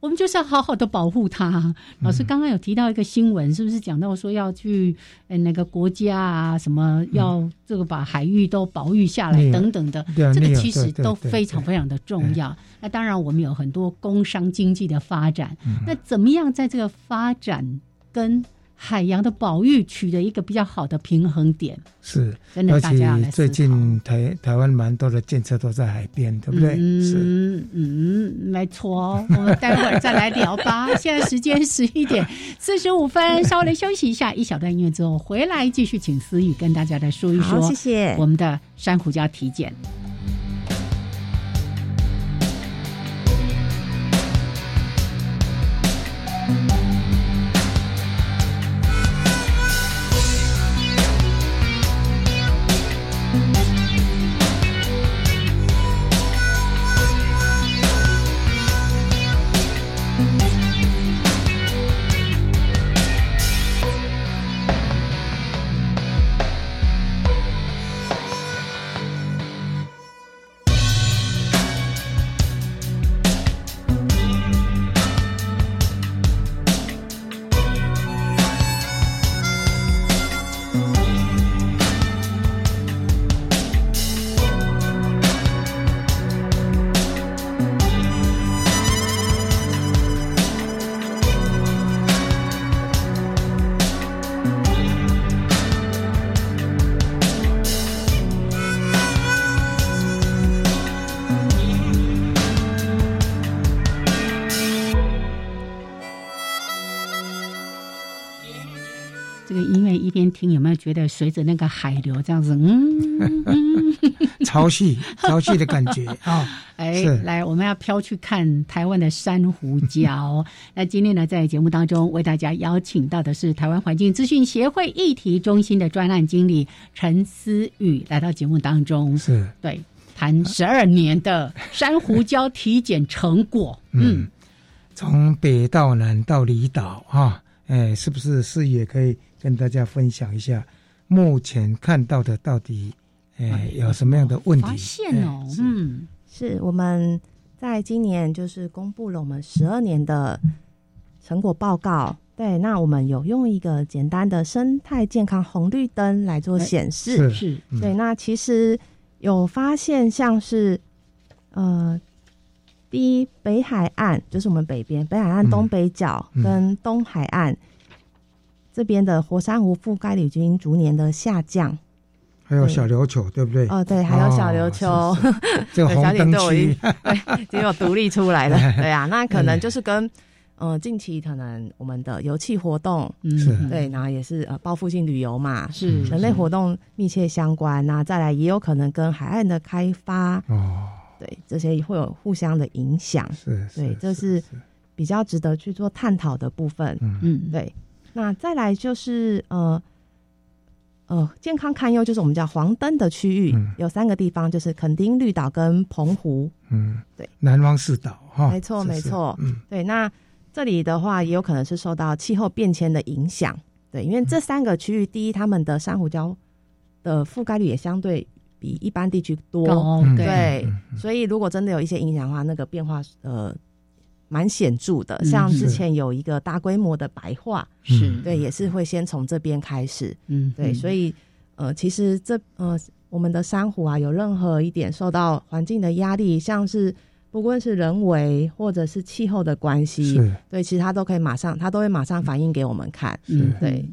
我们就是要好好的保护它。老师刚刚有提到一个新闻，是不是讲到说要去呃那个国家啊，什么要这个把海域都保育下来等等的？这个其实都非常非常的重要。那当然，我们有很多工商经济的发展，那怎么样在这个发展跟海洋的保育取得一个比较好的平衡点，是真的。大家最近台台湾蛮多的建设都在海边，对不对？嗯嗯，没错。我们待会儿再来聊吧。(laughs) 现在时间十一点四十五分，稍微休息一下，一小段音乐之后回来继续，请思雨跟大家来说一说。谢谢我们的珊瑚礁体检。觉得随着那个海流这样子，嗯，(laughs) 潮汐 (laughs) 潮汐的感觉啊！哎，来，我们要飘去看台湾的珊瑚礁。(laughs) 那今天呢，在节目当中为大家邀请到的是台湾环境资讯协会议题中心的专案经理陈思雨来到节目当中，是对谈十二年的珊瑚礁体检成果。嗯，从北到南到离岛啊，哎，是不是是也可以？跟大家分享一下，目前看到的到底，诶，有什么样的问题？发现哦，嗯，是我们在今年就是公布了我们十二年的成果报告。对，那我们有用一个简单的生态健康红绿灯来做显示。是，对，那其实有发现，像是呃，第一北海岸就是我们北边北海岸东北角跟东海岸。这边的活珊瑚覆盖率已经逐年的下降，还有小琉球，对不对？哦，对，还有小琉球，这个 (laughs) 红灯区，(laughs) 对，已经有独立出来了。对啊，那可能就是跟呃近期可能我们的油气活动，嗯，对，然后也是呃报复性旅游嘛，是人类活动密切相关。那再来也有可能跟海岸的开发，哦，对，这些会有互相的影响。是，对，这是比较值得去做探讨的部分。嗯，对。那再来就是呃呃，健康堪忧就是我们叫黄灯的区域，有三个地方，就是垦丁、绿岛跟澎湖。嗯，对，南方四岛哈，没错没错。嗯，对，那这里的话也有可能是受到气候变迁的影响。对，因为这三个区域，第一，他们的珊瑚礁的覆盖率也相对比一般地区多，对，所以如果真的有一些影响的话，那个变化呃。蛮显著的，像之前有一个大规模的白化，是对，也是会先从这边开始，嗯，对，所以呃，其实这呃，我们的珊瑚啊，有任何一点受到环境的压力，像是不论是人为或者是气候的关系，对，其实它都可以马上，它都会马上反映给我们看，嗯，对。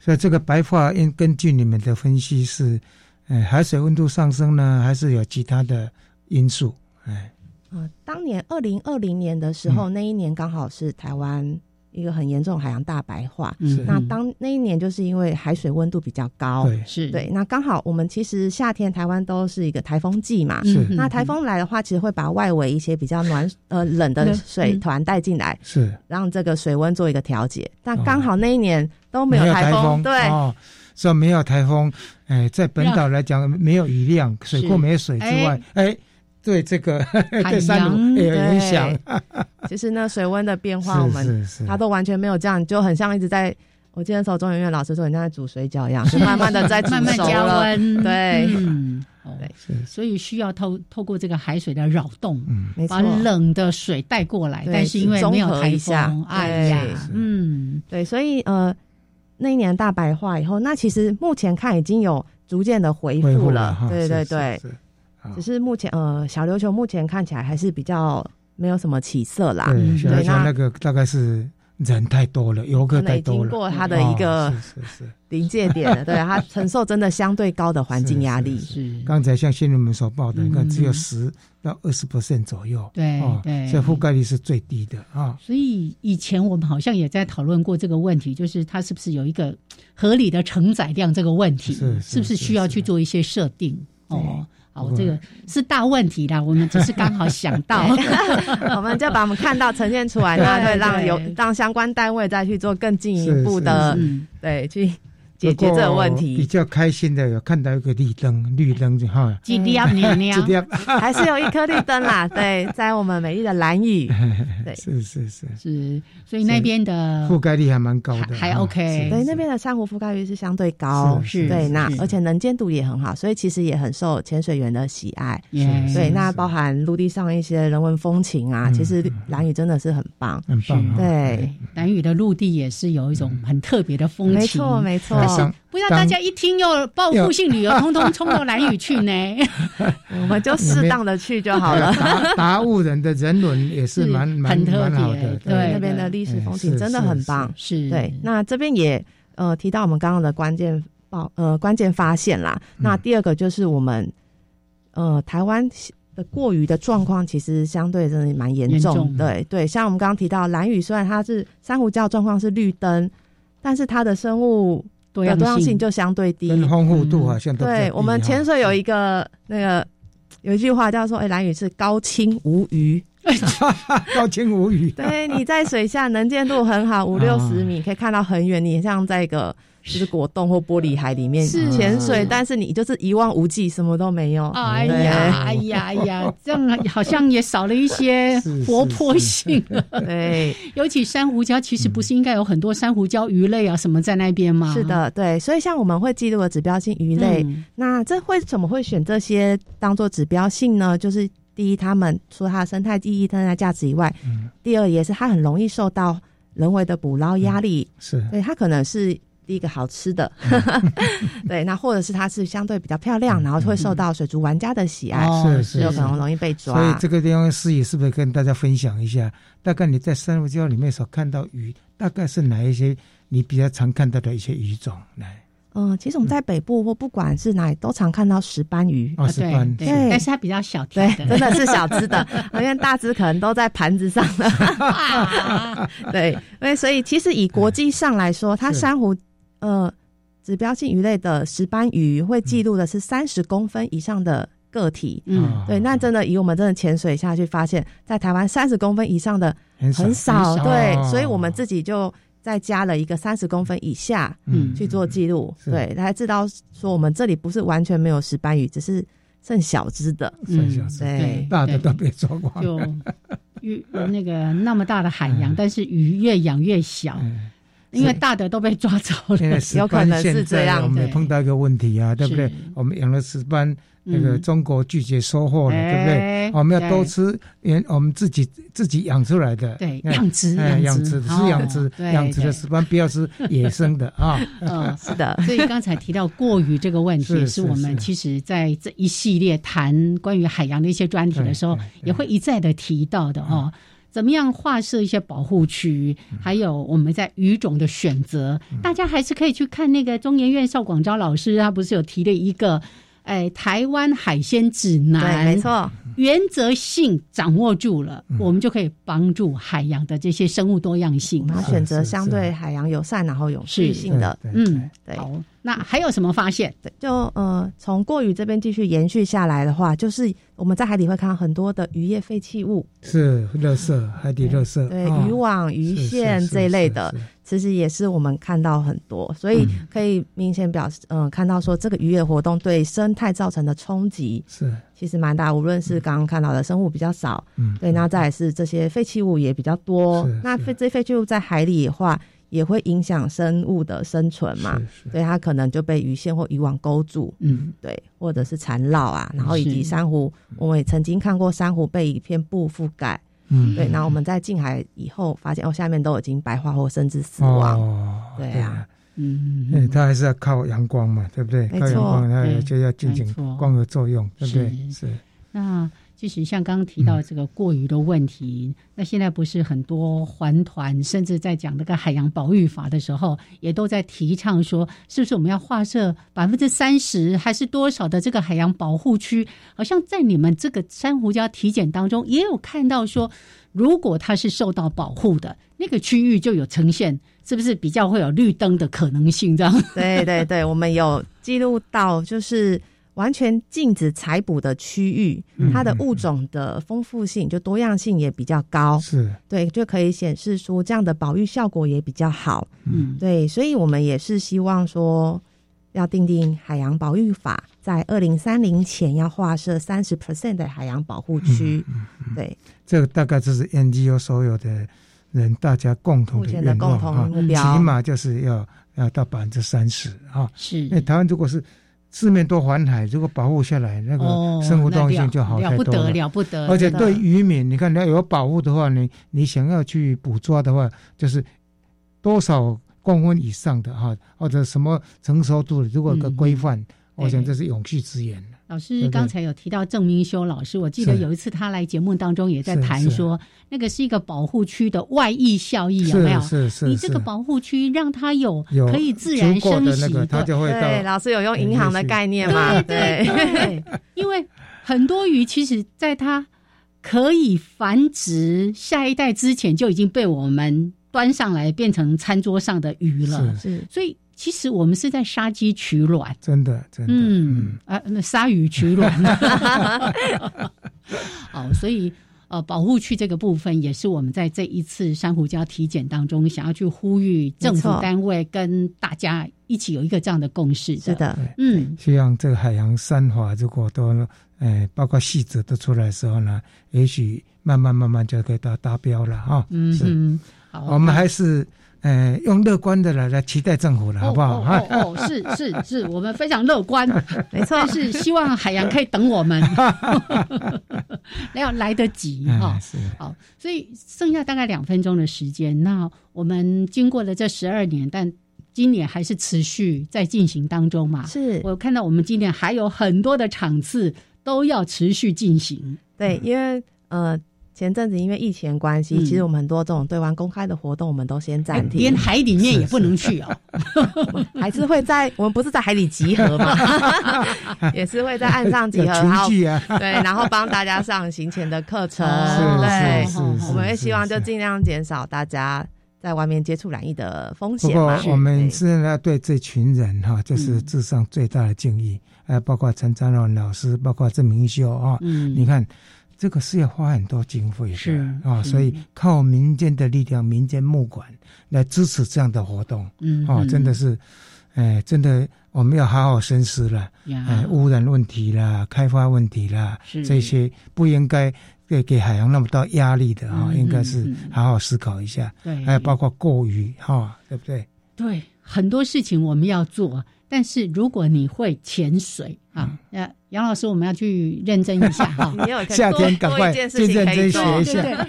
所以这个白化，因根据你们的分析是，哎，海水温度上升呢，还是有其他的因素？哎。呃，当年二零二零年的时候，那一年刚好是台湾一个很严重海洋大白化。那当那一年就是因为海水温度比较高，对，是对。那刚好我们其实夏天台湾都是一个台风季嘛，是。那台风来的话，其实会把外围一些比较暖 (laughs) 呃冷的水团带进来，是让这个水温做一个调节。但刚好那一年都没有台风，对。说没有台风，哎，在本岛来讲没有雨量，水库没有水之外，哎，对这个 (laughs) 对山也有影响。(laughs) (laughs) 其实呢，水温的变化，我们它都完全没有这样，就很像一直在。我记得时候中研院老师说，很像在煮水饺一样，是慢慢的在慢慢加温。对，嗯，对，所以需要透透过这个海水的扰动，把冷的水带过来。但是因为没有台风，哎呀，嗯，对，所以呃。那一年大白化以后，那其实目前看已经有逐渐的恢复了，对对对，只是目前呃小琉球目前看起来还是比较没有什么起色啦。对，小琉球那个大概是人太多了，游客太多了，经过它的一个临界点了，对它承受真的相对高的环境压力。(laughs) 是刚才像新闻们所报的，你看只有十。到二十 percent 左右，对对，所以覆盖率是最低的啊。所以以前我们好像也在讨论过这个问题，就是它是不是有一个合理的承载量这个问题，是是不是需要去做一些设定？哦，好，这个是大问题啦。我们只是刚好想到，(laughs) (laughs) 我们就把我们看到呈现出来，(laughs) 那会让有让相关单位再去做更进一步的，对去。解决这个问题。比较开心的有看到一个绿灯，绿灯就哈，几点尿尿，(laughs) (laughs) 还是有一颗绿灯啦。(laughs) 对，在我们美丽的蓝屿，对，是是是。是，所以那边的覆盖率还蛮高的，还 OK。对，那边的珊瑚覆盖率是相对高，是，对，那而且能见度也很好，所以其实也很受潜水员的喜爱。对，那包含陆地上一些人文风情啊，其实蓝屿真的是很棒，很棒。对，蓝屿的陆地也是有一种很特别的风情，没错没错。不要大家一听又报复性旅游，(laughs) 通通冲到蓝屿去呢。(laughs) 我们就适当的去就好了。(laughs) 达悟人的人伦也是蛮蛮蛮好的，对那边的历史风景真的很棒。是对，那这边也呃提到我们刚刚的关键报呃关键发现啦。那第二个就是我们呃台湾的过于的状况，其实相对真的蛮严重。对对，像我们刚刚提到蓝屿，虽然它是珊瑚礁状况是绿灯，但是它的生物。多样性就相对低，丰富度好像对对我们潜水有一个那个有一句话叫做“哎，蓝鱼是高清无鱼”，(laughs) 高清无鱼。对，你在水下能见度很好，五六十米可以看到很远，你像在一个。就是果冻或玻璃海里面潜水，但是你就是一望无际，什么都没有。哎呀，哎呀，哎呀，这样好像也少了一些活泼性。(laughs) 对，(laughs) 尤其珊瑚礁，其实不是应该有很多珊瑚礁鱼类啊什么在那边吗？是的，对。所以像我们会记录的指标性鱼类，那这会怎么会选这些当做指标性呢？就是第一，他们除了它的生态意义、生态价值以外，第二也是它很容易受到人为的捕捞压力。是，对，它可能是。第一个好吃的，(laughs) 对，那或者是它是相对比较漂亮，然后会受到水族玩家的喜爱，是是，有可能容易被抓。所以这个地方司仪是不是跟大家分享一下？大概你在珊瑚礁里面所看到鱼，大概是哪一些你比较常看到的一些鱼种？来，嗯，其实我们在北部或不管是哪里都常看到石斑鱼，哦，石斑，对，但是它比较小，对，真的是小只的，(laughs) 因为大只可能都在盘子上了。(laughs) 对，因为所以其实以国际上来说，它珊瑚。呃，指标性鱼类的石斑鱼会记录的是三十公分以上的个体。嗯，对，那真的以我们真的潜水下去，发现，在台湾三十公分以上的很少。对，所以我们自己就再加了一个三十公分以下，嗯，去做记录。对，才知道说我们这里不是完全没有石斑鱼，只是剩小只的，剩小只，对，大的都被抓光。就鱼那个那么大的海洋，但是鱼越养越小。因为大的都被抓走了，有可能是这样。我们碰到一个问题啊，对不对？我们养了石斑，那个中国拒绝收货了，对不对？我们要多吃原我们自己自己养出来的，对养殖养殖是养殖养殖的石斑，不要吃野生的啊。(laughs) 嗯，是的。(laughs) 所以刚才提到过于这个问题，是我们其实在这一系列谈关于海洋的一些专题的时候，也会一再的提到的哦。怎么样划设一些保护区？还有我们在鱼种的选择，大家还是可以去看那个中研院邵广昭老师，他不是有提了一个，哎，台湾海鲜指南？对，没错。原则性掌握住了，我们就可以帮助海洋的这些生物多样性。然后选择相对海洋友善，然后有续性的。嗯，对。好，那还有什么发现？对，就呃，从过鱼这边继续延续下来的话，就是我们在海底会看到很多的渔业废弃物，是垃圾，海底垃圾，对，渔网、鱼线这一类的。其实也是我们看到很多，所以可以明显表示，嗯，看到说这个渔业活动对生态造成的冲击是。其实蛮大。无论是刚刚看到的生物比较少，嗯，对，那再是这些废弃物也比较多，那废这废弃物在海里的话，也会影响生物的生存嘛，对，它可能就被鱼线或渔网勾住，嗯，对，或者是缠绕啊，然后以及珊瑚，我们也曾经看过珊瑚被一片布覆盖。嗯，对，然后我们在进海以后发现，哦，下面都已经白化或甚至死亡。哦，对啊，嗯，它还是要靠阳光嘛，对不对？靠阳光，它就要进行光合作用，对不对？是。那。其实像刚刚提到这个过于的问题，那现在不是很多环团甚至在讲那个海洋保育法的时候，也都在提倡说，是不是我们要划设百分之三十还是多少的这个海洋保护区？好像在你们这个珊瑚礁体检当中，也有看到说，如果它是受到保护的那个区域，就有呈现是不是比较会有绿灯的可能性？这样？对对对，我们有记录到就是。完全禁止采捕的区域，它的物种的丰富性就多样性也比较高，是对，就可以显示出这样的保育效果也比较好。嗯，对，所以我们也是希望说，要定定海洋保育法，在二零三零前要划设三十 percent 的海洋保护区。对，这个大概就是 NGO 所有的人大家共同的愿望啊，起码就是要要到百分之三十啊。是，因为台湾如果是。四面都环海，如果保护下来，那个生活多样性就好太多了。了不得，而且对渔民，你看，你要有保护的话，你你想要去捕捉的话，就是多少公分以上的哈，或者什么成熟度，如果有个规范，我想这是永续资源。老师刚才有提到郑明修老师，我记得有一次他来节目当中也在谈说，那个是一个保护区的外溢效益，有没有？是是。你这个保护区让它有可以自然生息，对，老师有用银行的概念吗？对对。因为很多鱼其实在它可以繁殖下一代之前，就已经被我们端上来变成餐桌上的鱼了，是。所以。其实我们是在杀鸡取卵，真的，真的，嗯啊，那鲨鱼取卵，(laughs) (laughs) 哦，所以呃，保护区这个部分也是我们在这一次珊瑚礁体检当中想要去呼吁政府单位跟大家一起有一个这样的共识。是的，嗯，希望这个海洋三华如果都呃，包括细则都出来的时候呢，也许慢慢慢慢就可以达达标了哈。嗯，好，我们还是。呃，用乐观的来来期待政府了，好不好？哦哦，(laughs) 是是是，我们非常乐观，(laughs) 没错，但是希望海洋可以等我们，(laughs) 要来得及哈。好，所以剩下大概两分钟的时间，那我们经过了这十二年，但今年还是持续在进行当中嘛。是我看到我们今年还有很多的场次都要持续进行。对，因为呃。前阵子因为疫情关系，其实我们很多这种对外公开的活动，我们都先暂停，连海里面也不能去哦，(laughs) 还是会在我们不是在海里集合嘛，(laughs) 也是会在岸上集合，(laughs) 然后对，然后帮大家上行前的课程，对，我们也希望就尽量减少大家在外面接触染疫的风险嘛。我们是要对这群人哈，就是致上最大的敬意，还包括陈章荣老师，包括郑明修啊，嗯，你看。这个是要花很多经费的啊，所以靠民间的力量、民间募款来支持这样的活动，嗯，哦，真的是，哎，真的我们要好好深思了，哎，污染问题啦、开发问题啦，这些不应该给给海洋那么大压力的啊，应该是好好思考一下，对，还有包括过于哈，对不对？对，很多事情我们要做。但是如果你会潜水啊，那杨老师，我们要去认真一下 (laughs) 哈。夏天赶快认真学一下。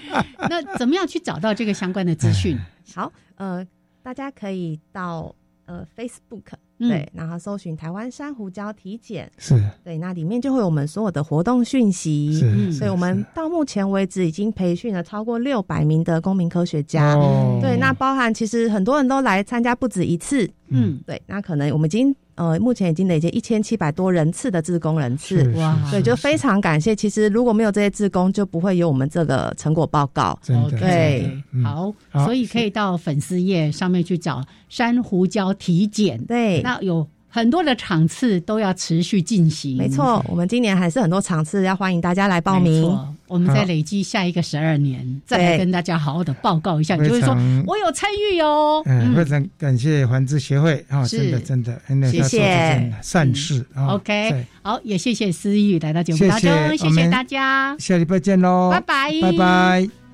那怎么样去找到这个相关的资讯？(laughs) 好，呃，大家可以到呃 Facebook。对，然后搜寻台湾珊瑚礁体检，是。对，那里面就会有我们所有的活动讯息。是，所以我们到目前为止已经培训了超过六百名的公民科学家。哦，对，那包含其实很多人都来参加不止一次。嗯，对，那可能我们已经呃，目前已经累积一千七百多人次的志工人次，哇，对，就非常感谢。其实如果没有这些志工，就不会有我们这个成果报告。对，好，所以可以到粉丝页上面去找珊瑚礁体检。对，那有。很多的场次都要持续进行，没错。我们今年还是很多场次要欢迎大家来报名。我们再累积下一个十二年，再来跟大家好好的报告一下，就是说我有参与哦。嗯，非常感谢环资协会啊，真的真的，谢谢善事。OK，好，也谢谢思玉来到节目当中，谢谢大家，下礼拜见喽，拜拜，拜拜。